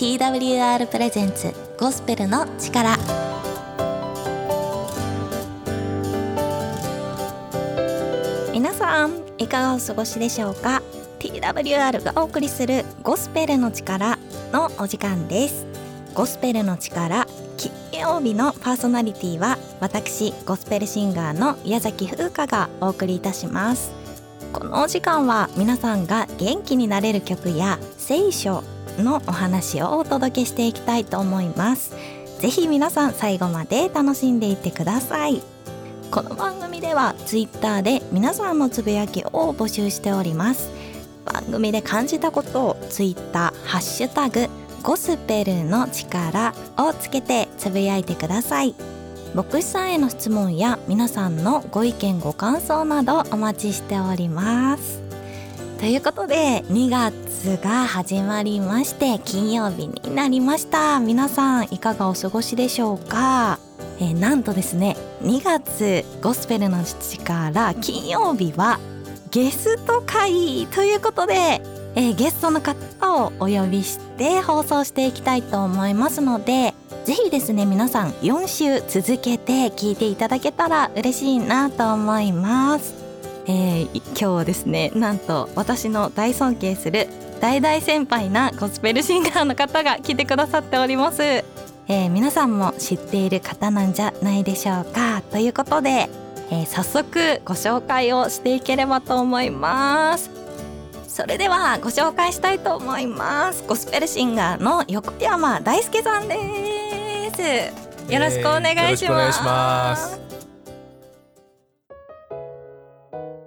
TWR プレゼンツゴスペルの力。皆さんいかがお過ごしでしょうか？TWR がお送りするゴスペルの力のお時間です。ゴスペルの力金曜日のパーソナリティは私ゴスペルシンガーの矢崎風花がお送りいたします。このお時間は皆さんが元気になれる曲や聖書のお話をお届けしていきたいと思います。ぜひ皆さん最後まで楽しんでいってください。この番組ではツイッターで皆さんのつぶやきを募集しております。番組で感じたことをツイッターハッシュタグゴスペルの力をつけてつぶやいてください。牧師さんへの質問や皆さんのご意見ご感想などお待ちしております。ということで2月が始まりまして金曜日になりました。皆さんいかがお過ごしでしょうか？えー、なんとですね2月ゴスペルの力金曜日はゲスト会ということで、えー、ゲストの方をお呼びして放送していきたいと思いますのでぜひですね皆さん4週続けて聞いていただけたら嬉しいなと思います、えー、今日はですねなんと私の大尊敬する大大先輩なゴスペルシンガーの方が来てくださっております。えー、皆さんも知っている方なんじゃないでしょうか。ということで、えー、早速ご紹介をしていければと思います。それではご紹介したいと思います。ゴスペルシンガーの横山大輔さんです。よろしくお願いします、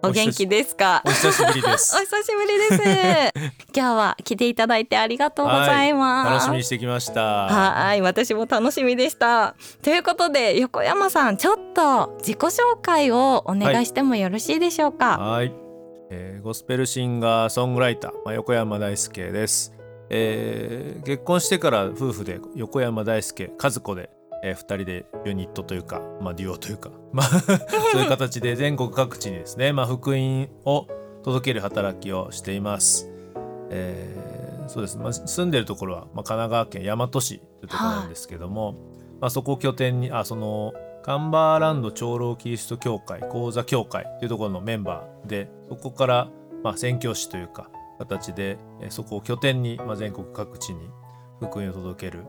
お元気ですか？お久しぶりです。お久しぶりです。今日は来ていただいてありがとうございます、楽しみにしてきました。はい。私も楽しみでした。ということで横山さんちょっと自己紹介をお願いしてもよろしいでしょうか？はい、えー、ゴスペルシンガーソングライター、まあ、横山大輔です。えー、結婚してから夫婦で横山大輔和子でえー、2人でユニットというか、まあ、デュオというか、まあそういう形で 全国各地にですね、まあ、福音を届ける働きをしています。えー、そうです、まあ、住んでるところは、まあ、神奈川県大和市というところなんですけども、はあ、まあ、そこを拠点にあそのカンバーランド長老キリスト教会講座協会というところのメンバーでそこから、まあ、宣教師というか形で、えー、そこを拠点に、まあ、全国各地に福音を届ける、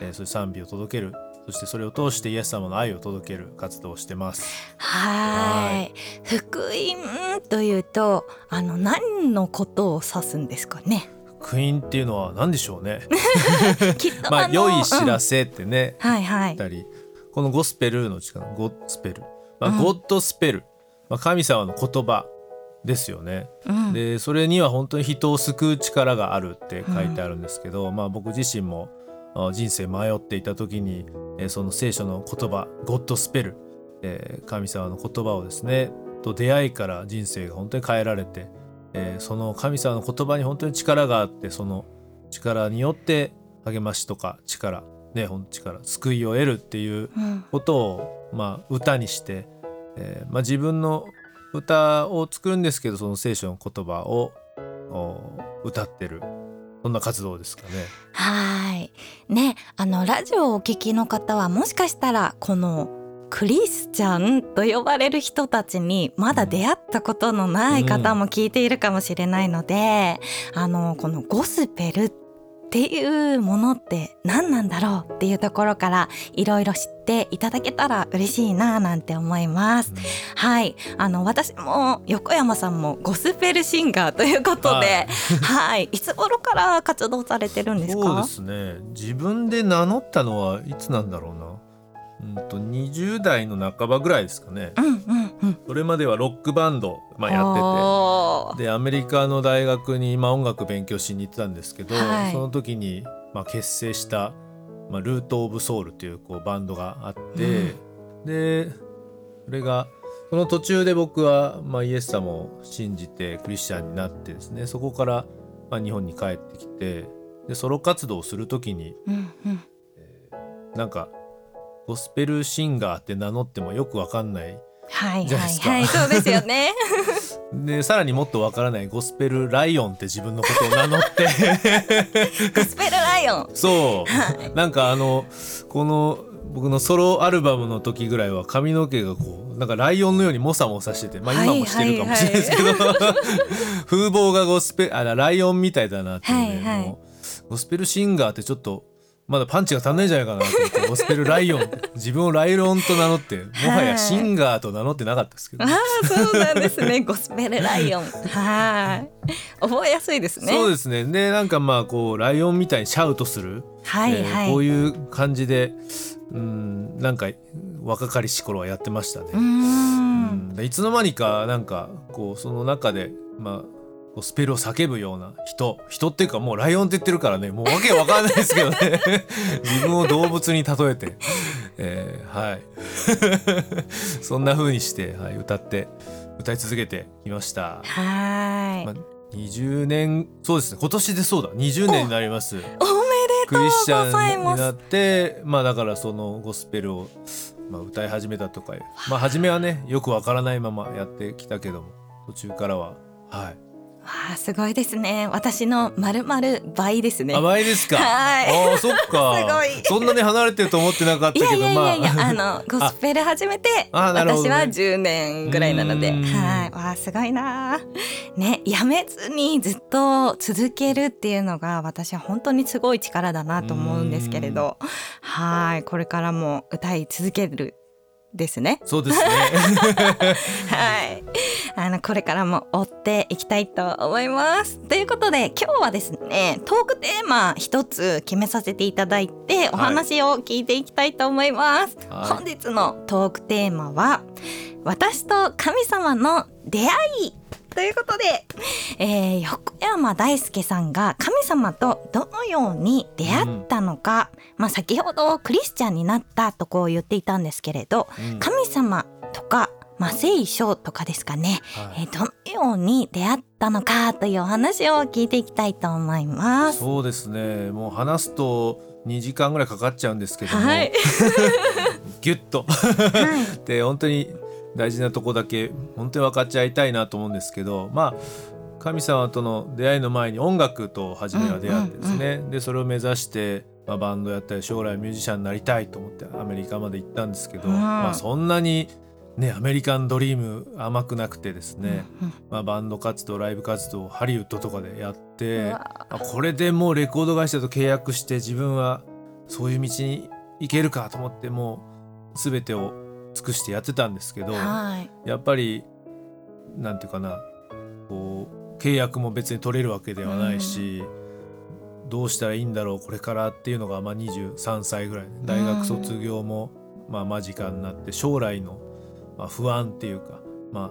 えー、そういう賛美を届けるそしてそれを通してイエス様の愛を届ける活動をしてます。はい福音というとあの何のことを指すんですかね？福音っていうのは何でしょうね？まあ良い知らせってね、うん、はいはい。たりこのゴスペルの力ゴスペル、まあ、ゴッドスペル、まあ神様の言葉ですよね、うん、でそれには本当に人を救う力があるって書いてあるんですけど、うん、まあ僕自身も人生迷っていた時に、えその聖書の言葉ゴッドスペル、え神様の言葉をですねと出会いから人生が本当に変えられて、えその神様の言葉に本当に力があってその力によって励ましとか力ねほん力救いを得るっていうことを、うん、まあ、歌にして、えーまあ、自分の歌を作るんですけどその聖書の言葉を歌ってるどんな活動ですかね？はいねあのラジオをお聞きの方はもしかしたらこのクリスチャンと呼ばれる人たちにまだ出会ったことのない方も聞いているかもしれないので、うん、あのこのゴスペルっていうものって何なんだろうっていうところからいろいろ知っていただけたら嬉しいななんて思います。うん、はい。あの私も横山さんもゴスペルシンガーということで、はい、いつ頃から活動されてるんですか？そうですね。自分で名乗ったのはいつなんだろうなうんと20代の半ばぐらいですかね、うんうんうん、それまではロックバンド、まあ、やってて。でアメリカの大学に、まあ、音楽勉強しに行ってたんですけど、はい、その時に、まあ、結成した、まあ、ルート・オブ・ソウルというこうバンドがあって、うん、でそれがその途中で僕は、まあ、イエス様を信じてクリスチャンになってですねそこから、まあ、日本に帰ってきてでソロ活動をする時に、うんうん。えー、なんかゴスペルシンガーって名乗ってもよくわかんない。はいじゃないですか。はいはいそうですよね。でさらにもっとわからないゴスペルライオンって自分のことを名乗って。ゴスペルライオン。そう。なんかあのこの僕のソロアルバムの時ぐらいは髪の毛がこうなんかライオンのようにモサモサしててまあはい今もしてるかもしれないですけど、風貌がゴスペあライオンみたいだなっていうね、はいはい。ゴスペルシンガーってちょっとまだパンチが足んないんじゃないかなと思ってゴスペルライオン自分をライオンと名乗ってもはやシンガーと名乗ってなかったですけど、ああそうなんですね。ゴスペルライオン。はい。覚えやすいですね。そうですね。でなんかまあこうライオンみたいにシャウトする。えーはい。はい、こういう感じでうんなんか若かりし頃はやってましたね。うん。いつの間にかなんかこうその中でまあスペルを叫ぶような人。人っていうかもうライオンって言ってるからね。もうわけわかんないですけどね。自分を動物に例えて、えーはい。そんな風にして、はい、歌って歌い続けてきました。はい、まあ20年そうですね。今年でそうだ。20年になります。おめでクとうリスチャンになってまあだからそのゴスペルを、まあ、歌い始めたとかまあ初めはねよくわからないままやってきたけども途中からは。はいわあすごいですね。私のまるまる倍ですね。甘いですか。はい。ああそっか。すごい。そんなに離れてると思ってなかったいけどやいやいやいや、ま ああのゴスペル始めて私は10年ぐらいなので、はい、わあすごいな。ね、やめずにずっと続けるっていうのが私は本当にすごい力だなと思うんですけれど、はい、これからも歌い続けるですね。そうですね はい、あのこれからも追っていきたいと思います。ということで今日はですねトークテーマ一つ決めさせていただいてお話を聞いていきたいと思います。はい本日のトークテーマは私と神様の出会いということで、えー横山大輔さんが神様とどのように出会ったのか、まあ先ほどクリスチャンになったとこう言っていたんですけれど、うん。神様とか、まあ、聖書とかですかね、はい。えーどのように出会ったのかというお話を聞いていきたいと思います。そうですね。もう話すと2時間ぐらいかかっちゃうんですけども、はい、ギュッと。はい。で本当に大事なとこだけ本当に分かっちゃいたいなと思うんですけどまあ神様との出会いの前に音楽と初めは出会ってですね、でそれを目指して、まあ、バンドやったり将来ミュージシャンになりたいと思ってアメリカまで行ったんですけど、うん。まあそんなにねアメリカンドリーム甘くなくてですね、うんまあ、バンド活動ライブ活動をハリウッドとかでやっうてわあこれでもうレコード会社と契約して自分はそういう道に行けるかと思ってもう全てを尽くしてやってたんですけどはい。やっぱりなんていうかなこう契約も別に取れるわけではないし、どうしたらいいんだろうこれからっていうのがまあ23歳ぐらい大学卒業もまあ間近になって将来のまあ不安っていうかまあ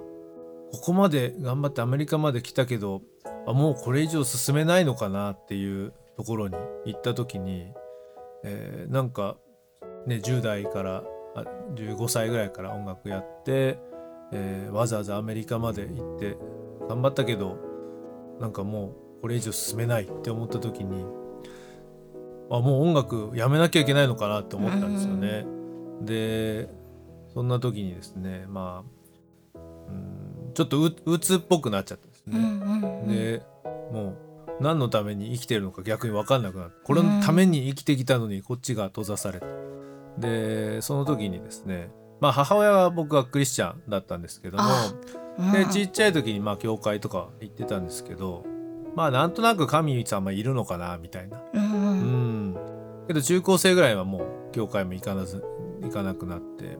ここまで頑張ってアメリカまで来たけどあもうこれ以上進めないのかなっていうところに行った時に、えーなんかね10代からあ15歳ぐらいから音楽やって、えーわざわざアメリカまで行って頑張ったけどなんかもうこれ以上進めないって思った時にあもう音楽やめなきゃいけないのかなって思ったんですよね。でそんな時にですねまあうんちょっとううつっぽくなっちゃったんですね。でもう何のために生きてるのか逆に分かんなくなってこれのために生きてきたのにこっちが閉ざされてでその時にですねまあ母親は僕はクリスチャンだったんですけどもあうん。でちっちゃい時にまあ教会とか行ってたんですけどまあなんとなく神様いるのかなみたいな。うんけど中高生ぐらいはもう教会も行かなず行かなくなって。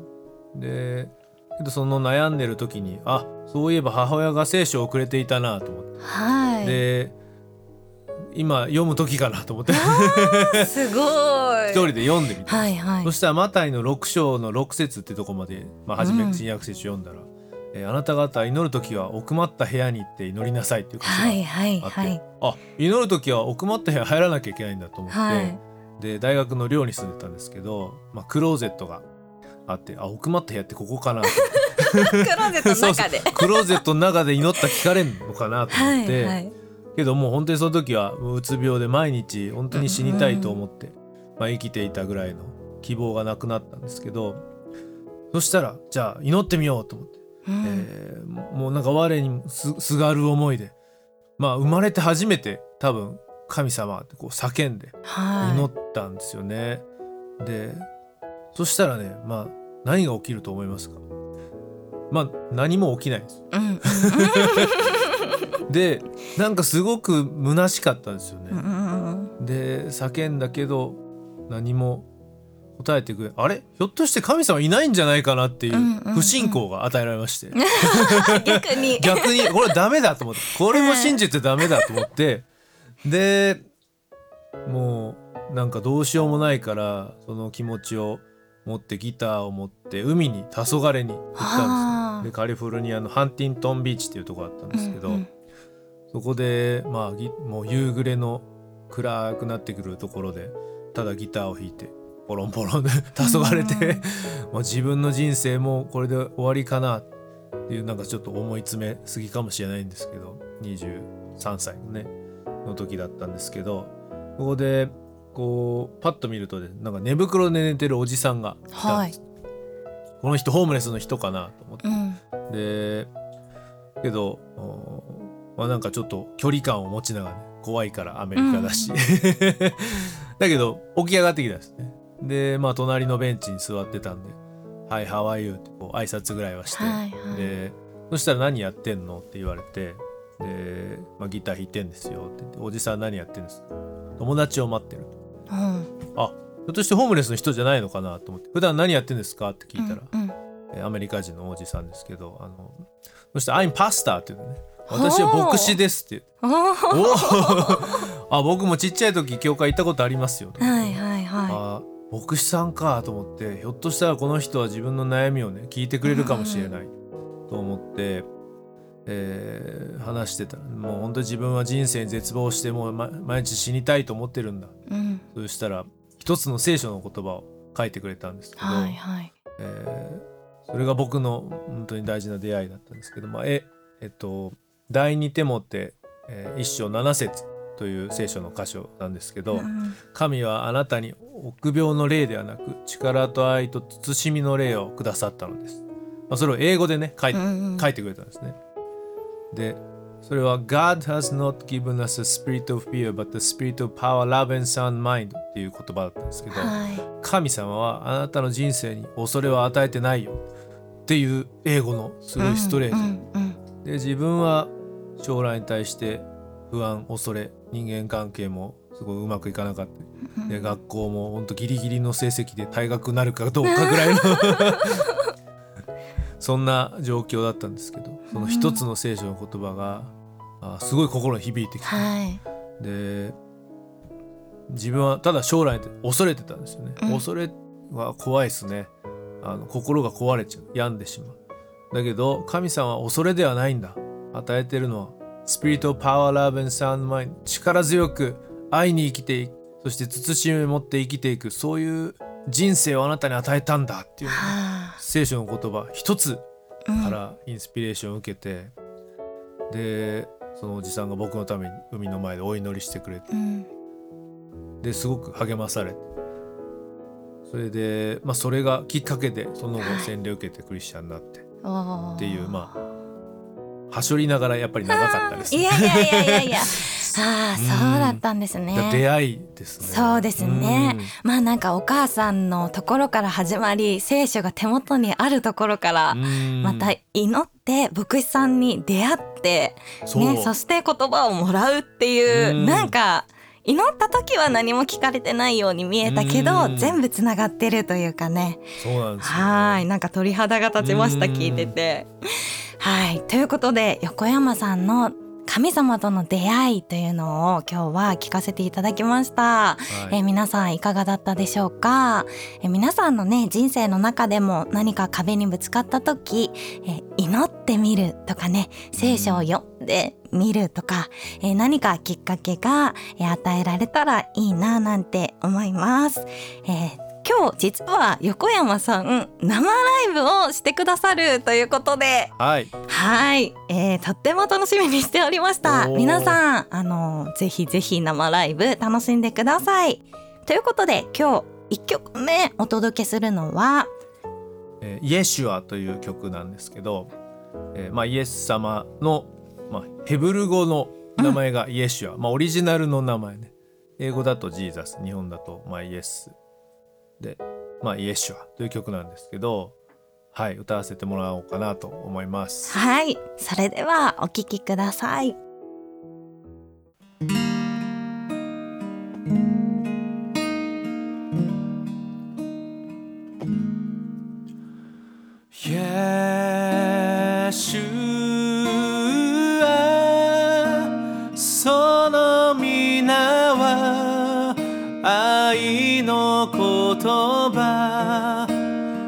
でけどその悩んでる時にあそういえば母親が聖書をくれていたなと思って。はい。で今読む時かなと思って。すごい一人で読んでみた、はいはい。そしたらマタイの6章の6節ってとこまで、まあ、初めうん。新約聖書読んだら、えーあなた方祈る時は奥まった部屋に行って祈りなさい」っていう歌詞がはいはいあって、はい。あ祈る時は奥まった部屋入らなきゃいけないんだと思って、はい。で大学の寮に住んでたんですけど、まあ、クローゼットがあってあ奥まった部屋ってここかなと クローゼットの中で。クローゼットの中で祈ったら聞かれんのかなとは思って。いはい。けどもう本当にその時はうつ病で毎日本当に死にたいと思って、まあ、生きていたぐらいの希望がなくなったんですけどそしたらじゃあ祈ってみようと思って、うん。えーもうなんか我にすすがる思いで。まあ生まれて初めて多分神様ってこう叫んではい。祈ったんですよね。でそしたらねまあ何が起きると思いますか？まあ何も起きないんです。うん。でなんかすごく虚しかったんですよね。で叫んだけど何も答えてくれあれ？ひょっとして神様いないんじゃないかなっていう不信仰が与えられまして、逆に。逆にこれダメだと思って。これも信じてダメだと思って。でもうなんかどうしようもないからその気持ちを持ってギターを持って海に黄昏に行ったんですよでカリフォルニアのハンティントンビーチっていうところだったんですけど、うんうん。そこでまあぎもう夕暮れの暗くなってくるところでただギターを弾いてポロンポロンで黄昏て、もう自分の人生もこれで終わりかなっていうなんかちょっと思い詰めすぎかもしれないんですけど23歳のねの時だったんですけどここでこうパッと見るとねなんか寝袋で寝てるおじさんがいたんです、この人ホームレスの人かなと思って。うん。でけどおまあなんかちょっと距離感を持ちながらね怖いからアメリカだし、だけど起き上がってきたんですね。でまあ隣のベンチに座ってたんで「はい How are you?」ってこう挨拶ぐらいはして、はいはい。でそしたら「何やってんの?」って言われてで、まあ、ギター弾いてんですよ。って言って「おじさん何やってんですか?」友達を待ってると。うんあひょっとしてホームレスの人じゃないのかな？と思って「普段何やってんですか?」って聞いたら、うんうん。えーアメリカ人のおじさんですけどあのそして「I'm pastor」って言うのね「私は牧師です」っておー言って「おーあ僕もちっちゃい時教会行ったことありますよ」とはいはいはあ牧師さんかと思ってひょっとしたらこの人は自分の悩みをね聞いてくれるかもしれないと思って、えー話してたらもう本当に自分は人生に絶望してもう、ま毎日死にたいと思ってるんだ。いうん。そしたら一つの聖書の言葉を書いてくれたんですけど、はいはい。えーそれが僕の本当に大事な出会いだったんですけど、まあ、ええっと第二テモテ、えー一章七節という聖書の箇所なんですけど、うん。神はあなたに臆病の霊ではなく力と愛と慎みの霊をくださったのです。まあ、それを英語でね書い,、書いてくれたんですね。でそれは God has not given us a spirit of fear but the spirit of power, love and sound mind っていう言葉だったんですけど、はい。神様はあなたの人生に恐れを与えてないよっていう英語のすごいストレート、で自分は将来に対して不安恐れ人間関係もすごいうまくいかなかった。り で学校もほんとギリギリの成績で退学なるかどうかぐらいの。そんな状況だったんですけどその一つの聖書の言葉があすごい心に響いてきて、はい。で自分はただ将来って恐れてたんですよね、うん。恐れは怖いですね。あの心が壊れちゃう。病んでしまう。だけど神様は恐れではないんだ。与えてるのはスピリットパワーラブ and sound mind. 力強く愛に生きていく。そして慎みを持って生きていく。そういう人生をあなたに与えたんだっていうのがは聖書の言葉。一つからインスピレーションを受けて、でそのおじさんが僕のために海の前でお祈りしてくれて。うん。ですごく励まされて。それで、まあ、それがきっかけでその後はい。洗礼を受けてクリスチャンになって。っていうまあはしょりながらやっぱり長かったですいやいやいやいやいや。ああうんそうだったんですね。出会いですね。そうですね。まあなんかお母さんのところから始まり聖書が手元にあるところからうん。また祈って牧師さんに出会って、そう。ね、そして言葉をもらうっていううん。なんか祈った時は何も聞かれてないように見えたけどうん。全部つながってるというかね。そうなんですよはい。なんか鳥肌が立ちましたうん。聞いてて。はいということで横山さんの神様との出会いというのを今日は聞かせていただきました。はいえー皆さんいかがだったでしょうか、えー皆さんのね人生の中でも何か壁にぶつかった時、えー祈ってみるとかね聖書を読んでみるとか、えー何かきっかけが、えー与えられたらいいななんて思います。えー今日実は横山さん生ライブをしてくださるということで。はい。はい、えー、とっても楽しみにしておりました。皆さんあのぜひぜひ生ライブ楽しんでください。ということで今日1曲目お届けするのはえーイエシュアという曲なんですけど、えーまあ、イエス様の、まあ、ヘブル語の名前がイエシュア、まあ、オリジナルの名前ね。英語だとジーザス日本だと、まあ、イエスで、まあ、イエシュアという曲なんですけどはい歌わせてもらおうかなと思います。はいそれではお聞きくださいその皆は愛の言葉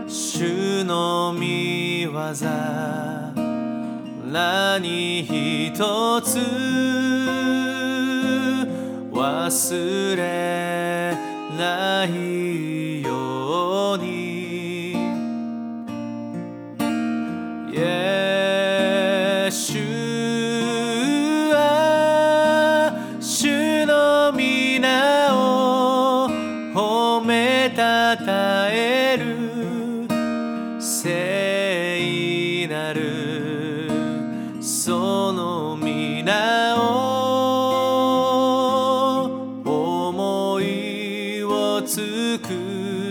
主の御業。何一つ忘れない。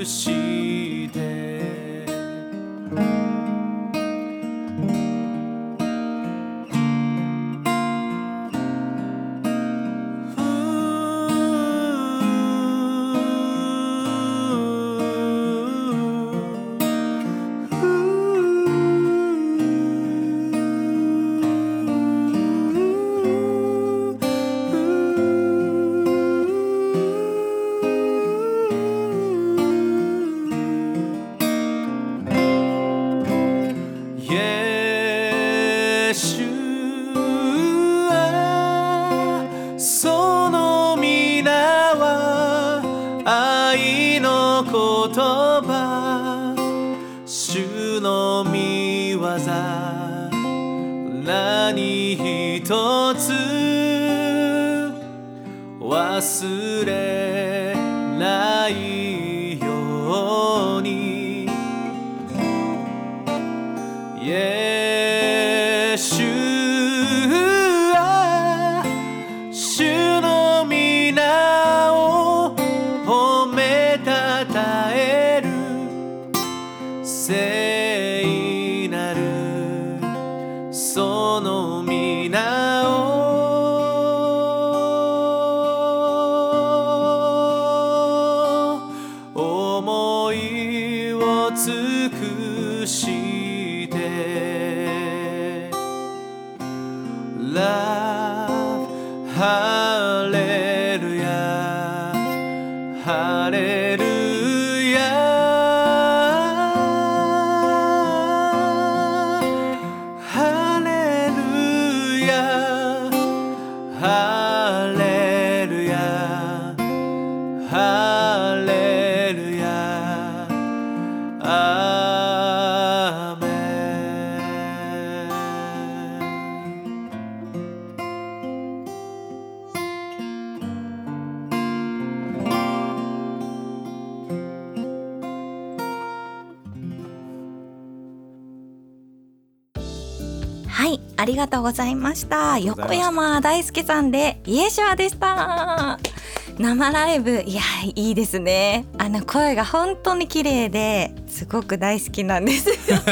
く忘れないりがとうございました。横山大輔さんでイエシュアでした。生ライブ。いやいいですね。あの声が本当に綺麗ですごく大好きなんです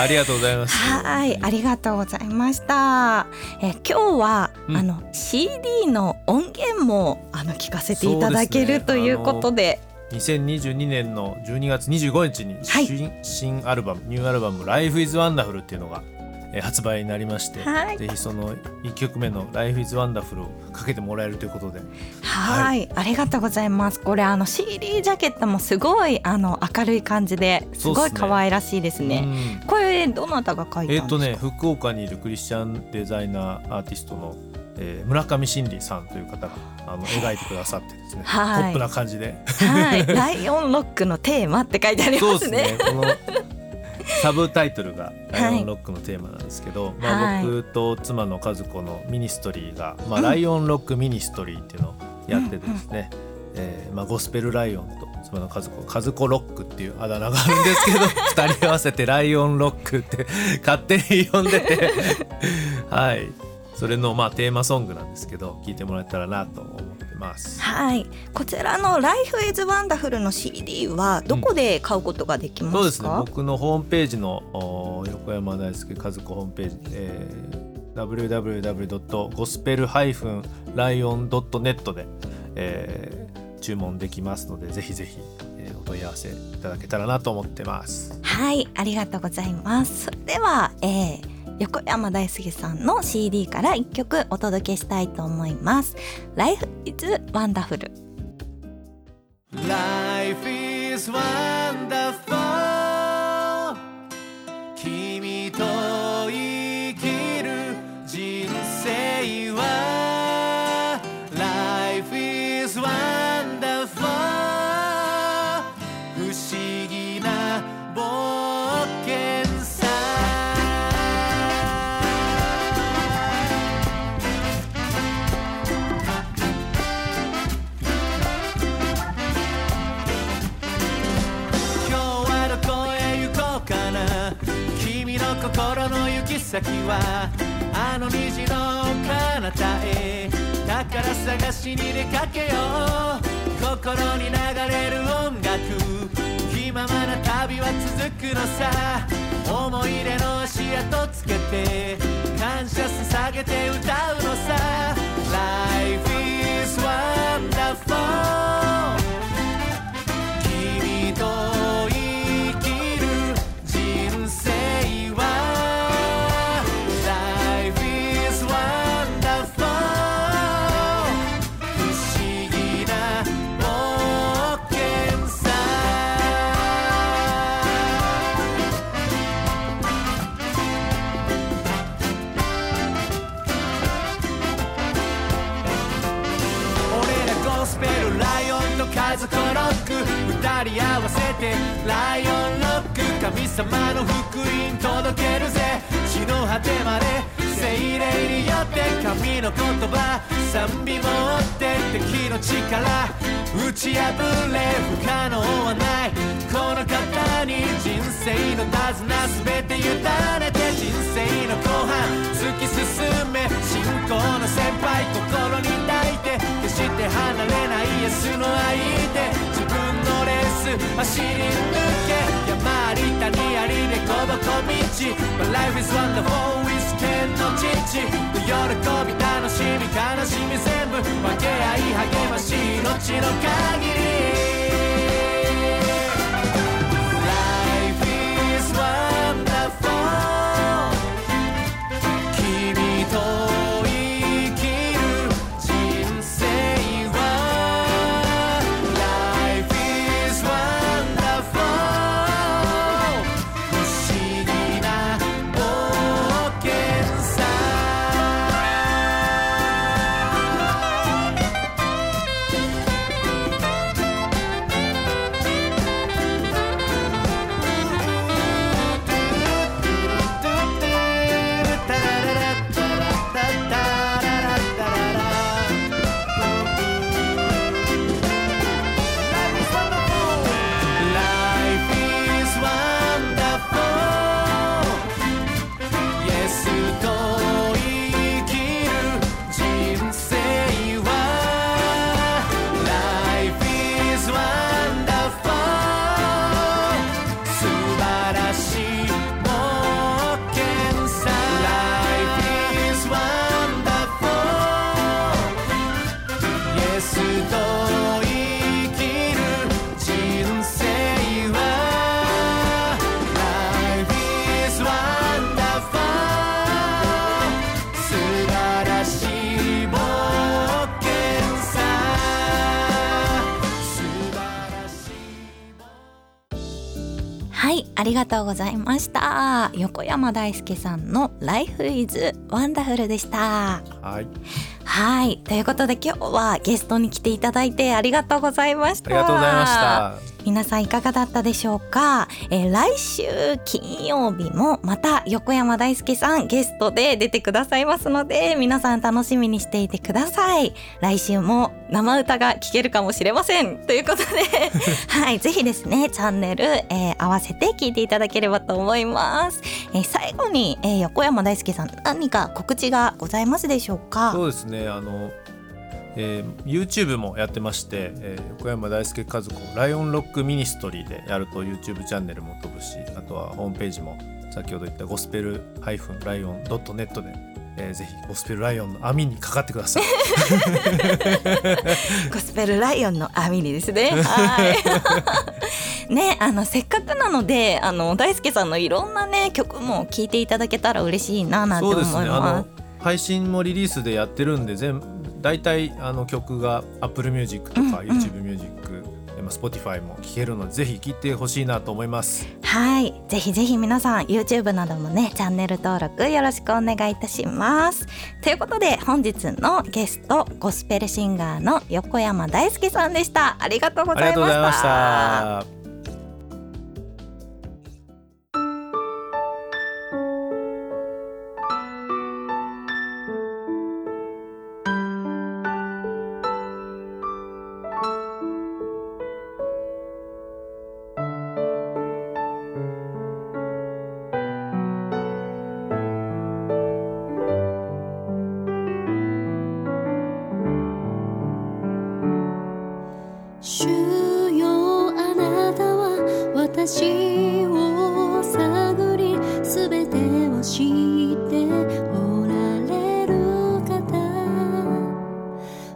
ありがとうございます。はいありがとうございました。え今日は、うん。あの CD の音源もあの聞かせていただけるということで。2022年の12月25日にはい。新,、新アルバムニューアルバム「Life is Wonderful」っていうのが、えー発売になりまして、はい。ぜひその1曲目の「Life is Wonderful」をかけてもらえるということで。はい、ありがとうございます。これあの CD ジャケットもすごいあの明るい感じですごい可愛らしいですね。うん。これどなたが書いたんですか？えっ、とね福岡にいるクリスチャンデザイナーアーティストの、えー村上真理さんという方があの描いてくださってですね、はい。ポップな感じで。はい、ライオンロックのテーマって書いてありますすね。このサブタイトルがライオンロックのテーマなんですけど、まあはい。僕と妻の和子のミニストリーが、まあうん。ライオンロックミニストリーっていうのをやってですね、えーまあ、ゴスペルライオンと妻の和子和子ロックっていうあだ名があるんですけど 2人合わせてライオンロックって勝手に呼んでてはい。それのまあテーマソングなんですけど聞いてもらえたらなと思ます。はい。こちらの「Life is Wonderful」の CD はどこで買うことができますか、そうですね。僕のホームページのお横山大輔和子ホームページ、えー、www.gospel-lion.net で、えー、注文できますのでぜひぜひ、えー、お問い合わせいただけたらなと思ってます。はい。ありがとうございます。それでは、えー横山大輔さんの CD から1曲お届けしたいと思います Life is Wonderful Life is wonderful 君と先はあの虹の彼方へ。宝探しに出かけよう。心に流れる音楽。気ままな旅は続くのさ。思い出の足跡つけて。感謝捧げて歌うのさ。Life is wonderful. 葉賛美持って敵の力打ち破れ不可能はないこの方に人生の手綱全て委ねて人生の後半突き進め信仰の先輩心に抱いて決して離れないイエスの愛で自分のレース走り抜け山あり谷ありでこぼこ道 But life is wonderful. しみ全部分け合い励まし命の限りがとうございました。横山大輔さんの Life is Wonderful でした。はい。はい。ということで今日はゲストに来ていただいてありがとうございました。ありがとうございました皆さんいかがだったでしょうか、えー、来週金曜日もまた横山大輔さんゲストで出てくださいますので皆さん楽しみにしていてください。来週も生歌が聴けるかもしれませんということで。はいぜひですねチャンネル、えー、合わせて聞いていただければと思います、えー、最後に、えー、横山大輔さん何か告知がございますでしょうか？そうですねあのえー、YouTube もやってまして、えー、横山大輔和子ライオンロックミニストリーでやると YouTube チャンネルも飛ぶしあとはホームページも先ほど言ったゴスペルライオン .net で、えー、ぜひゴスペルライオンの網にかかってください。ゴスペルライオンの網にですね。はい。ねあのせっかくなのであの大輔さんのいろんなね曲も聴いていただけたら嬉しいななんて思います、ね、配信もリリースでやってるんで全大体あの曲が Apple Music とか YouTube Music、うん、Spotify も聴けるのでぜひ聴いてほしいなと思います。はいぜひぜひ皆さん YouTube などもねチャンネル登録よろしくお願いいたします。ということで本日のゲストゴスペルシンガーの横山大輔さんでした。ありがとうございました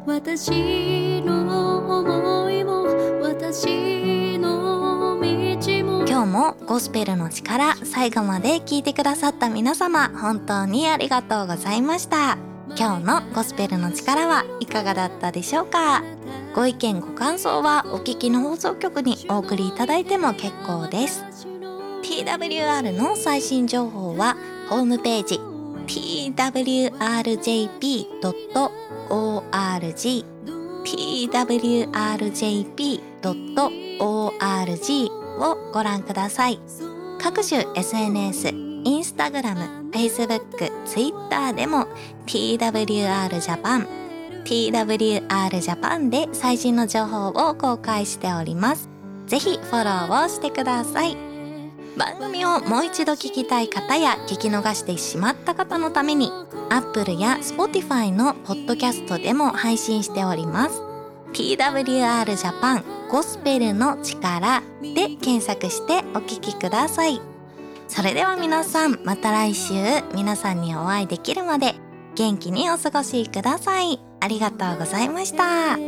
私の思いも私の道も。今日もゴスペルの力最後まで聞いてくださった皆様本当にありがとうございました。今日のゴスペルの力はいかがだったでしょうか？ご意見ご感想はお聞きの放送局にお送りいただいても結構です。TWR の最新情報はホームページ twrjp.org twrjp.org をご覧ください。各種 SNS インスタグラム、Facebook、Twitter でも TWR Japan TWR Japan で最新の情報を公開しております。ぜひフォローをしてください。番組をもう一度聞きたい方や聞き逃してしまった方のために Apple や Spotify のポッドキャストでも配信しております。TWR Japan ゴスペルの力で検索してお聞きください。それでは皆さんまた来週皆さんにお会いできるまで元気にお過ごしください。ありがとうございました。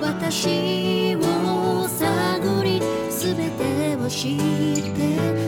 私を探り全てを知って